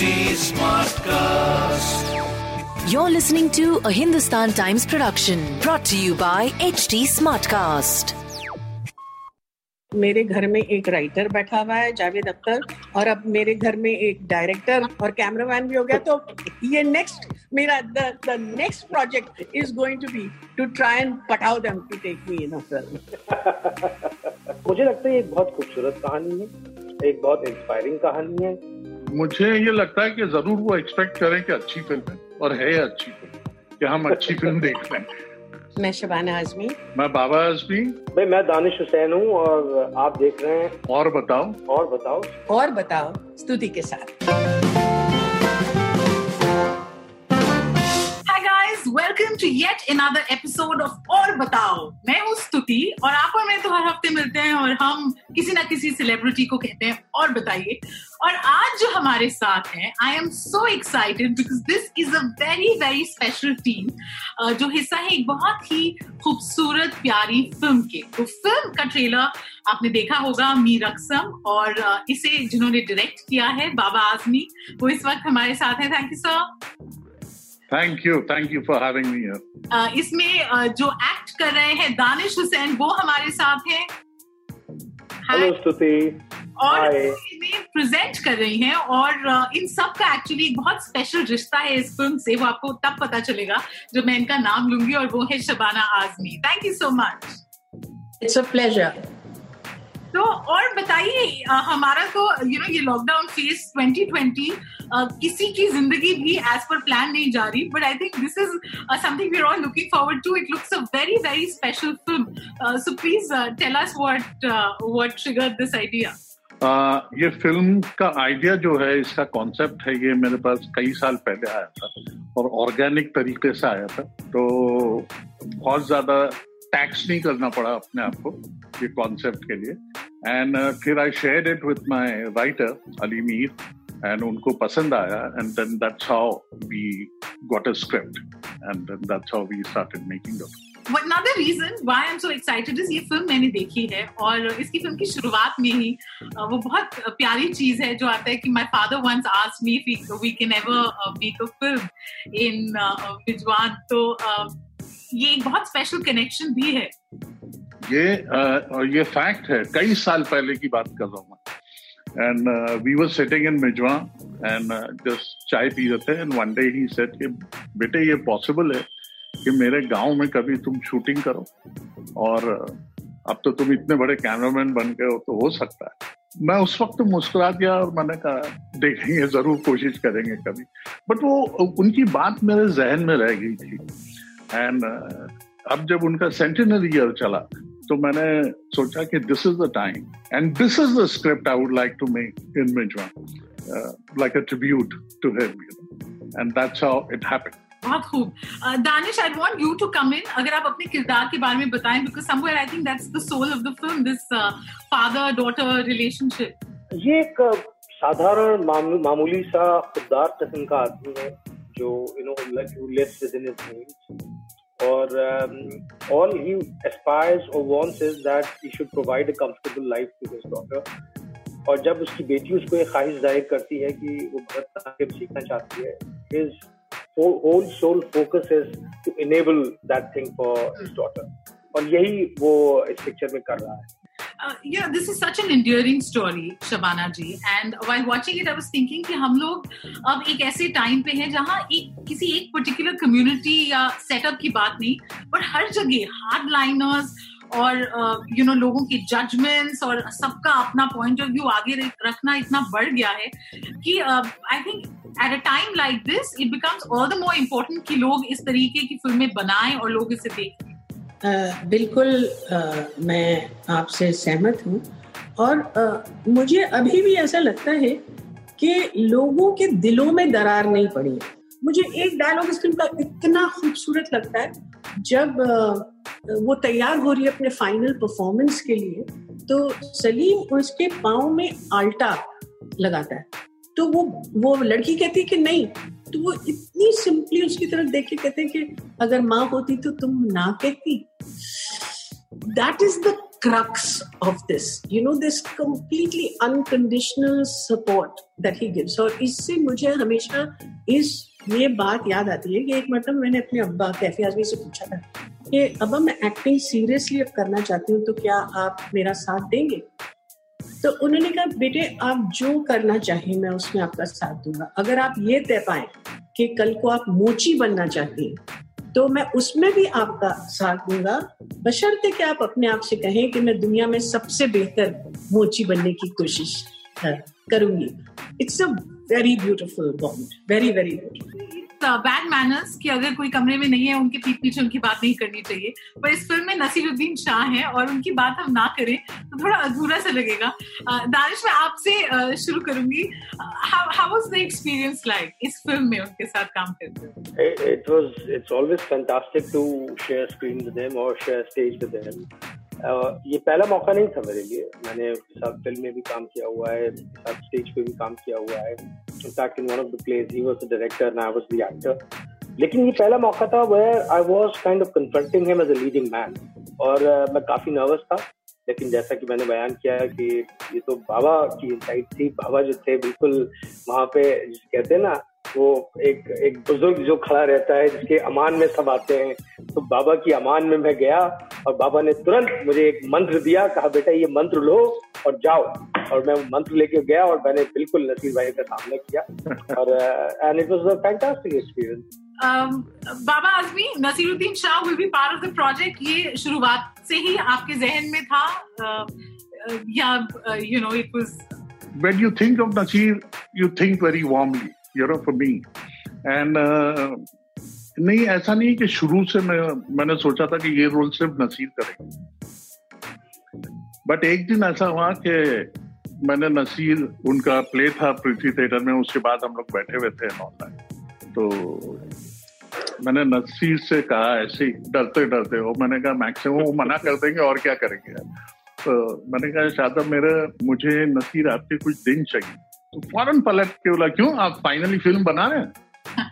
HD Smartcast. You're listening to a Hindustan Times production brought to you by HT Smartcast. मेरे घर में एक writer बैठा हुआ है जावेद अख्तर और अब मेरे घर में एक डायरेक्टर और कैमरामैन भी हो गया तो ये नेक्स्ट मेरा the next project is going to be to try and पटाओ them to take me in a film मुझे लगता है ये एक बहुत खूबसूरत कहानी है एक बहुत इंस्पायरिंग कहानी है मुझे ये लगता है कि ज़रूर वो एक्सपेक्ट करें कि अच्छी फ़िल्म है और है अच्छी फ़िल्म कि हम अच्छी फ़िल्म देख रहे हैं मैं शबाना आजमी। मैं बाबा आजमी। भाई मैं दानिश हुसैन हूँ और आप देख रहे हैं। और बताओ। और बताओ। और बताओ स्तुति के साथ। To yet another episode of और बताओ मैं हूँ स्तुति और आप और मैं तो हर हफ़्ते मिलते हैं और हम किसी ना किसी सेलिब्रिटी को कहते हैं, और बताइए। और आज जो हमारे साथ हैं I am so excited because this is a very very special team जो हिस्सा है एक बहुत ही खूबसूरत, प्यारी फ़िल्म के। तो फ़िल्म का ट्रेलर आपने देखा होगा, मीर अक्सम और इसे जिन्होंने डायरेक्ट किया है, बाबा आजमी, वो इस वक्त हमारे साथ हैं। Thank you sir thank you thank you for having me here Uh, इसमें uh, जो एक्ट कर रहे हैं दानिश हुसैन वो हमारे साथ हैं। हेलो स्तुति और. इन्हें प्रेजेंट कर रही हैं और uh, इन सब का एक्चुअली एक बहुत स्पेशल रिश्ता है इस फ़िल्म से। वो आपको तब पता चलेगा जब मैं इनका नाम लूँगी और वो है Shabana Azmi. Thank you so much it's a pleasure तो और बताइए हमारा तो यू नो ये लॉकडाउन फ़ेज़ 2020 किसी की ज़िंदगी भी एज पर प्लान नहीं जा रही but I think this is something we are all looking forward to it looks a very very special film so please tell us what what triggered this idea ये film का idea जो है, इसका concept है, ये मेरे पास कई साल पहले आया था और ऑर्गेनिक तरीके से आया था। तो बहुत ज़्यादा टैक्स नहीं करना पड़ा अपने आप को ये कॉन्सेप्ट के लिए। एंड फिर I share it with my writer Ali Mir and उनको पसंद आया and then that's how we got a script and that's how we started making the Another reason why I'm so excited is ये film मैंने देखी है और इसकी film की शुरुआत में ही वो बहुत प्यारी चीज़ है जो आता है कि my father once asked me if we can ever make a film in Mijwan तो अ, ये एक बहुत स्पेशल कनेक्शन भी है। ये और ये फैक्ट है, कई साल पहले की बात कर रहा हूँ and we were sitting in Mijwan and just चाय पी रहे थे and one day he said कि, बेटे, ये पॉसिबल है कि मेरे गाँव में कभी तुम शूटिंग करो और अब तो तुम इतने बड़े कैमरामैन बन गए हो तो हो सकता है। मैं उस वक्त मुस्कुरा दिया और मैंने कहा, देखेंगे, ज़रूर कोशिश करेंगे कभी। बट वो, उनकी बात मेरे जहन में रह गई थी। एंड अब जब उनका सेंटिनरी ईयर चला तो मैंने सोचा कि this is the time and this is the script I would like to make in Mijwan like a tribute to him and that's how it happened बहुत खूब। Danish I want you to come in अगर आप अपने किरदार के बारे में बताएँ because somewhere I think that's the soul of the film this father daughter relationship ये एक साधारण मामू- मामूली सा खुददार किस्म का आदमी है जो you know who lives within his means और ऑल ही एस्पायर्स और wants is that he should provide a comfortable life to his daughter और जब उसकी बेटी उसको एक ख्वाहिश ज़ाहिर करती है कि वो भरतनाट्यम सीखना चाहती है is whole soul focus is to enable that thing for his daughter और यही वो इस पिक्चर में कर रहा है। Uh, yeah, this is such an endearing story, Shabana ji. And while watching it, I was thinking कि हम लोग अब एक ऐसे टाइम पे हैं जहाँ एक किसी एक पर्टिकुलर कम्युनिटी या सेटअप की बात नहीं पर हर जगह हार्ड लाइनर्स और यू नो लोगों के जजमेंट्स और सबका अपना पॉइंट ऑफ़ व्यू आगे रखना इतना बढ़ गया है कि I think at a time like this it becomes all the more important कि लोग इस तरीके की फ़िल्में बनाएँ और लोग इसे देखें अ, बिल्कुल अ, मैं आपसे सहमत हूँ। और अ, मुझे अभी भी ऐसा लगता है कि लोगों के दिलों में दरार नहीं पड़ी है। मुझे एक डायलॉग इस फ़िल्म का इतना खूबसूरत लगता है जब वो तैयार हो रही है अपने फाइनल परफॉर्मेंस के लिए तो सलीम उसके पाँव में आल्टा लगाता है। तो वो वो लड़की कहती है कि नहीं तो वो इतनी सिंपली उसकी तरफ़ देख के कहते हैं कि अगर माँ होती तो तुम ना कहती that is the crux of this. You know, this completely unconditional support that he gives. और इससे मुझे हमेशा इस ये बात याद आती है कि एक मतलब मैंने अपने अब्बा कैफी आजमी से पूछा था कि अब्बा मैं एक्टिंग सीरियसली अब करना चाहती हूँ तो क्या आप मेरा साथ देंगे तो उन्होंने कहा, बेटे, आप जो करना चाहिए मैं उसमें आपका साथ दूँगा। अगर आप ये तय पाए कि कल को आप मोची बनना चाहती हैं तो मैं उसमें भी आपका साथ दूँगा। बशर्ते कि आप अपने आप से कहें कि मैं दुनिया में सबसे बेहतर मोची बनने की कोशिश करूँगी। It's a very beautiful bond very very beautiful bad manners कि अगर कोई कमरे में नहीं है, उनके पीठ पीछे उनकी बात नहीं करनी चाहिए। पर इस फ़िल्म में नसीरुद्दीन शाह हैं और उनकी बात हम ना करें तो थोड़ा अधूरा सा लगेगा। दानिश, मैं आपसे शुरू करूँगी। How was the experience like इस फ़िल्म में उनके साथ काम करते it was it's always fantastic to share screen with them और शेयर स्टेज विद देम ये पहला मौका नहीं था मेरे लिए। मैंने साथ फ़िल्म में भी काम किया हुआ है साथ स्टेज पे भी काम किया हुआ है। In fact in one of the plays he was the director and I was the actor लेकिन ये पहला मौका था where I was kind of confronting him as a leading man और uh, मैं काफ़ी नर्वस था। लेकिन जैसा कि मैंने बयान किया कि ये तो बाबा की इंसाइट थी। बाबा जो थे बिल्कुल वहाँ पे कहते हैं ना वो एक एक बुज़ुर्ग जो खड़ा रहता है जिसके अमान में सब आते हैं तो बाबा की अमान में मैं गया और बाबा ने तुरंत मुझे एक मंत्र दिया कहा बेटा ये मंत्र लो और जाओ। और मैं मंत्र लेके गया और मैंने बिल्कुल नसीर भाई का सामने किया। और and it was a fantastic experience Baba Azmi Naseeruddin Shah will be part of the project ये शुरुआत से ही आपके जहन में था। या you know it was when you think of Nasir, you think very warmly. For me. And uh, नहीं ऐसा नहीं कि शुरू से मैं मैंने सोचा था कि ये रोल सिर्फ़ नसीर करेंगे। बट एक दिन ऐसा हुआ कि मैंने नसीर उनका प्ले था पृथ्वी थिएटर में उसके बाद हम लोग बैठे हुए थे ऑनलाइन तो मैंने नसीर से कहा ऐसे ही डरते डरते हो मैंने कहा मैक्सिमम वो मना कर देंगे और क्या करेंगे? तो मैंने कहा शादा मेरे मुझे नसीर आपके कुछ दिन चाहिए। फ़ौरन पलट के बोला, क्यों? आप फाइनली फ़िल्म बना रहे हैं?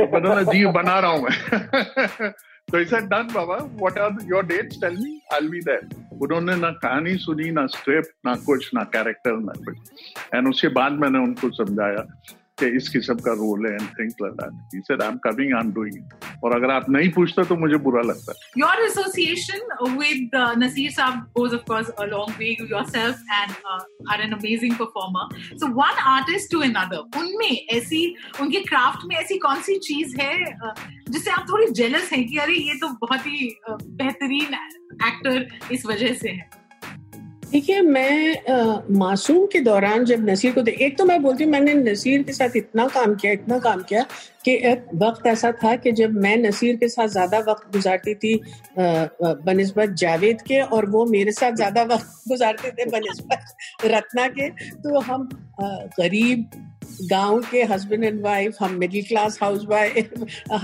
तो जी, बना रहा हूँ मैं. तो इसे done Baba what are your dates tell me I be there उन्होंने ना कहानी सुनी, ना स्क्रिप्ट ना कुछ, ना कैरेक्टर ना कुछ। एंड उसके बाद मैंने उनको समझाया। कि इस किस्म का रोल है and things like that he said I am coming I am doing और अगर आप नहीं पूछते तो मुझे बुरा लगता है। Your association with Naseer sahab goes of course a long way to yourself and are an amazing performer so one artist to another उनमें ऐसी उनके क्राफ्ट में ऐसी कौन सी चीज़ है uh, जिससे आप थोड़ी जेलस हैं कि अरे ये तो बहुत ही uh, बेहतरीन एक्टर इस वजह से है? देखिए मैं आ, मासूम के दौरान जब नसीर को एक तो मैं बोलती हूँ, मैंने नसीर के साथ इतना काम किया, इतना काम किया कि एक वक्त ऐसा था कि जब मैं नसीर के साथ ज़्यादा वक्त गुजारती थी बनस्बत जावेद के और वो मेरे साथ ज़्यादा वक्त गुजारते थे बनस्बत रत्ना के तो हम गरीब गाँव के हस्बैंड एंड वाइफ हम middle class housewife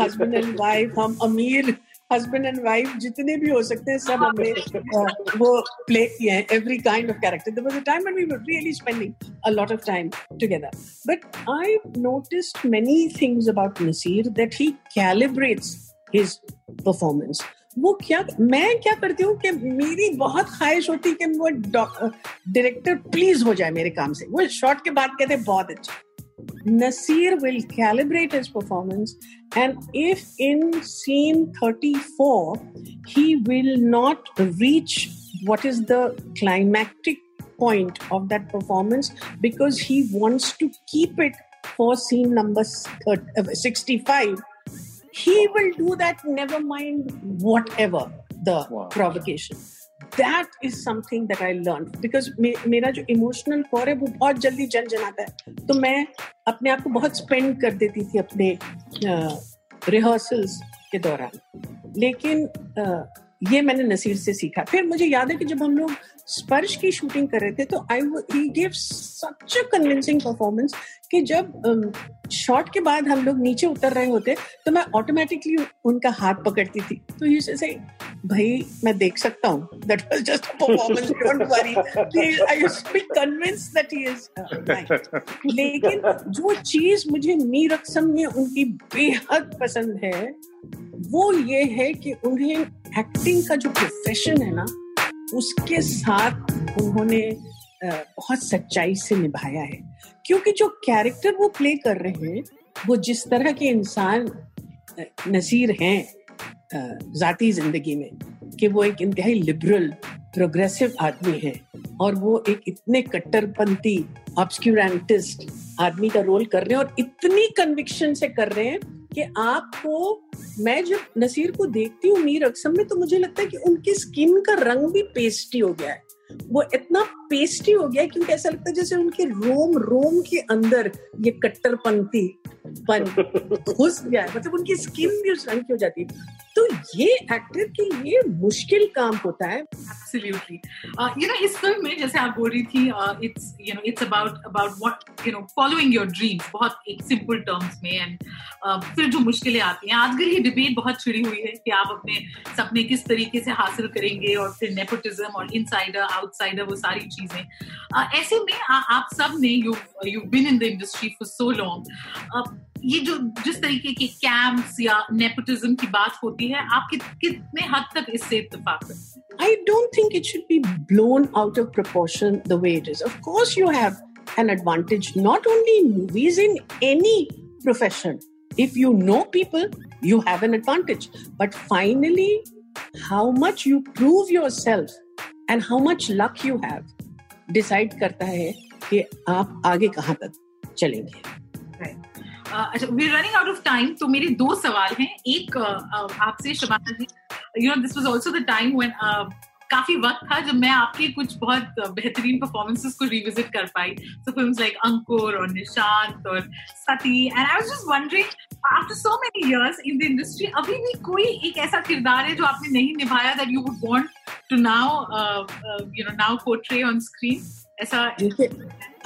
husband and wife हम अमीर हस्बैंड एंड वाइफ जितने भी हो सकते हैं सब हमने वो प्ले किए हैं every kind of character there was a time when we were really spending a lot of time together but I noticed many things about Naseer that he calibrates his performance वो क्या मैं क्या करती हूँ कि मेरी बहुत ख्वाहिश होती है कि वो डायरेक्टर प्लीज़ हो जाए मेरे काम से। वो शॉर्ट के बाद कहते हैं बहुत अच्छा। Nasir will calibrate his performance, and if in scene 34 he will not reach what is the climactic point of that performance because he wants to keep it for scene number uh, 65, he will do that, never mind whatever the wow. provocation. That is something that I learn because मेरा जो emotional core है वो बहुत जल्दी जल जनाता है। तो मैं अपने आप को बहुत स्पेंड कर देती थी अपने रिहर्सल्स के दौरान। लेकिन uh, ये मैंने नसीर से सीखा। फिर मुझे याद है कि जब हम लोग स्पर्श की शूटिंग कर रहे थे तो I he give such convincing performance कि जब शॉट के बाद हम लोग नीचे उतर रहे होते तो मैं ऑटोमेटिकली उनका हाथ पकड़ती थी। तो ये से भाई, मैं देख सकता हूँ। That was just performance don't worry I used be convinced that he is लेकिन जो चीज़ मुझे मीर अक्सम में उनकी बेहद पसंद है, वो ये है कि उन्हें एक्टिंग का जो प्रोफेशन है ना उसके साथ उन्होंने बहुत सच्चाई से निभाया है। क्योंकि जो कैरेक्टर वो प्ले कर रहे हैं, वो जिस तरह के इंसान नसीर हैं जाती ज़िंदगी में, कि वो एक इंतहाई लिबरल प्रोग्रेसिव आदमी है और वो एक इतने कट्टरपंथी ऑब्सक्यूरेंटिस्ट आदमी का रोल कर रहे हैं और इतनी कन्विक्शन से कर रहे हैं कि आपको, मैं जब नसीर को देखती हूँ मीर अक्सम में तो मुझे लगता है कि उनकी स्किन का रंग भी पेस्टी हो गया है। वो इतना पेस्टी हो गया क्योंकि ऐसा लगता है जैसे उनके रोम रोम के अंदर ये कट्टरपंथी पन घुस गया है। मतलब उनकी स्किन भी उस रंग की हो जाती है। तो ये एक्टर के लिए मुश्किल काम होता है। एब्सोल्युटली यू नो इस फ़िल्म में जैसे आप बोल रही थी it's you know it's about about what you know following your dreams बहुत एक सिंपल टर्म्स में एंड uh, फिर जो मुश्किलें आती हैं आजकल ये डिबेट बहुत छिड़ी हुई है कि आप अपने सपने किस तरीके से हासिल करेंगे और फिर नेपोटिज्म और इनसाइडर आउटसाइडर वो सारी चीजें uh, ऐसे में आ, आप सब ने you you been in the industry for so long ये जो जिस तरीके के कैंप्स या नेपोटिज्म की बात होती है आप कि, कितने हद तक इससे इत्तेफाक करते I don't think it should be blown out of proportion the way it is. Of course, you have an advantage not only in movies, in any profession. If you know people, you have an advantage. But finally, how much you prove yourself and how much luck you have decide करता है कि आप आगे कहाँ तक चलेंगे. Right. अच्छा we running out of time तो मेरे दो सवाल हैं एक आपसे, Shabana ji you know this was also the time when काफ़ी वक्त था जब मैं आपके कुछ बहुत बेहतरीन परफॉर्मेंसेस को रिविजिट कर पाई। सो फ़िल्म लाइक अंकुर और निशांत और Sati and I was just wondering after so many years in the industry अभी भी कोई एक ऐसा किरदार है जो आपने नहीं निभाया that you would want to now you know now portray on screen ऐसा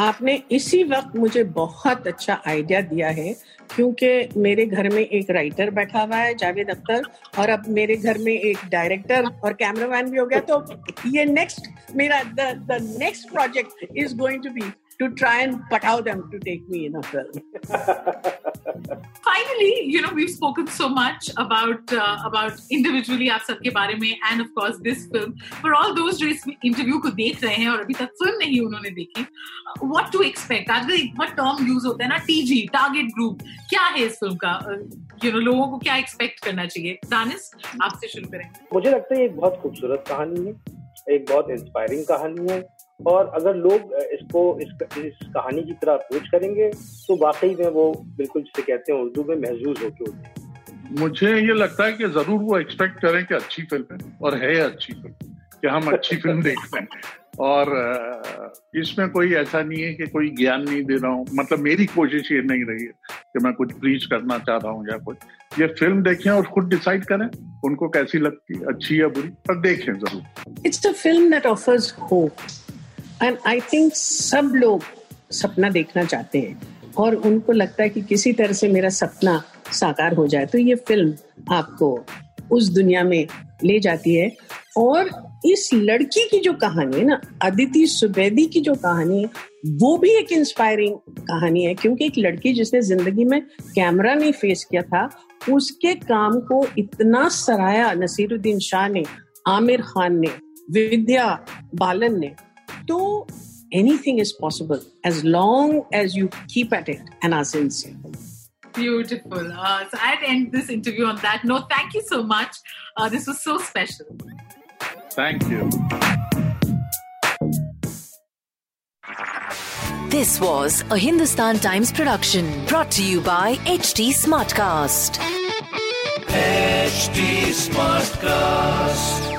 आपने इसी वक्त मुझे बहुत अच्छा आइडिया दिया है, क्योंकि मेरे घर में एक राइटर बैठा हुआ है, जावेद अख्तर, और अब मेरे घर में एक डायरेक्टर और कैमरामैन भी हो गया तो ये नेक्स्ट मेरा the next project is going to be to try and puttow them to take me in a film. Finally, you know, we've spoken so much about uh, about individually आप सबके बारे में and of course this film. For all those जो इस interview को देख रहे हैं और अभी तक फ़िल्म नहीं उन्होंने देखी, uh, what to expect? आजकल एक बहुत टर्म यूज़ होता है ना TG, टारगेट ग्रुप. क्या है इस फ़िल्म का? यू uh, नो लोगों को क्या एक्सपेक्ट करना चाहिए? दानिश आपसे शुरू करेंगे. मुझे लगता है एक बहुत खूबसूरत कहानी है, एक बहुत इंस्पायरिंग कहानी है और अगर लोग इसको इस, इस कहानी की तरह अप्रोच करेंगे तो वाकई में वो बिल्कुल जिसे कहते हैं उर्दू में महजूज होके होते मुझे ये लगता है कि ज़रूर वो एक्सपेक्ट करें कि अच्छी फ़िल्म है और है अच्छी फ़िल्म कि हम अच्छी फ़िल्म देख रहे हैं। और इसमें कोई ऐसा नहीं है कि कोई ज्ञान नहीं दे रहा हूँ। मतलब मेरी कोशिश ये नहीं रही है कि मैं कुछ प्रीच करना चाह रहा हूँ या कुछ। ये फ़िल्म देखें और खुद डिसाइड करें उनको कैसी लगती अच्छी या बुरी पर देखें ज़रूर। It's a film that offers hope and I think सब लोग सपना देखना चाहते हैं। और उनको लगता है कि किसी तरह से मेरा सपना साकार हो जाए। तो ये फ़िल्म आपको उस दुनिया में ले जाती है। और इस लड़की की जो कहानी है ना अदिति सुबेदी की जो कहानी है, वो भी एक इंस्पायरिंग कहानी है। क्योंकि एक लड़की जिसने ज़िंदगी में कैमरा नहीं फेस किया था, उसके काम को इतना सराया नसीरुद्दीन शाह ने, आमिर खान ने, विद्या बालन ने So anything is possible as long as you keep at it and are sincere. Beautiful. Uh, so I'd end this interview on that note. Thank you so much. Uh, this was so special. Thank you. This was a Hindustan Times production brought to you by HT Smartcast. HT Smartcast.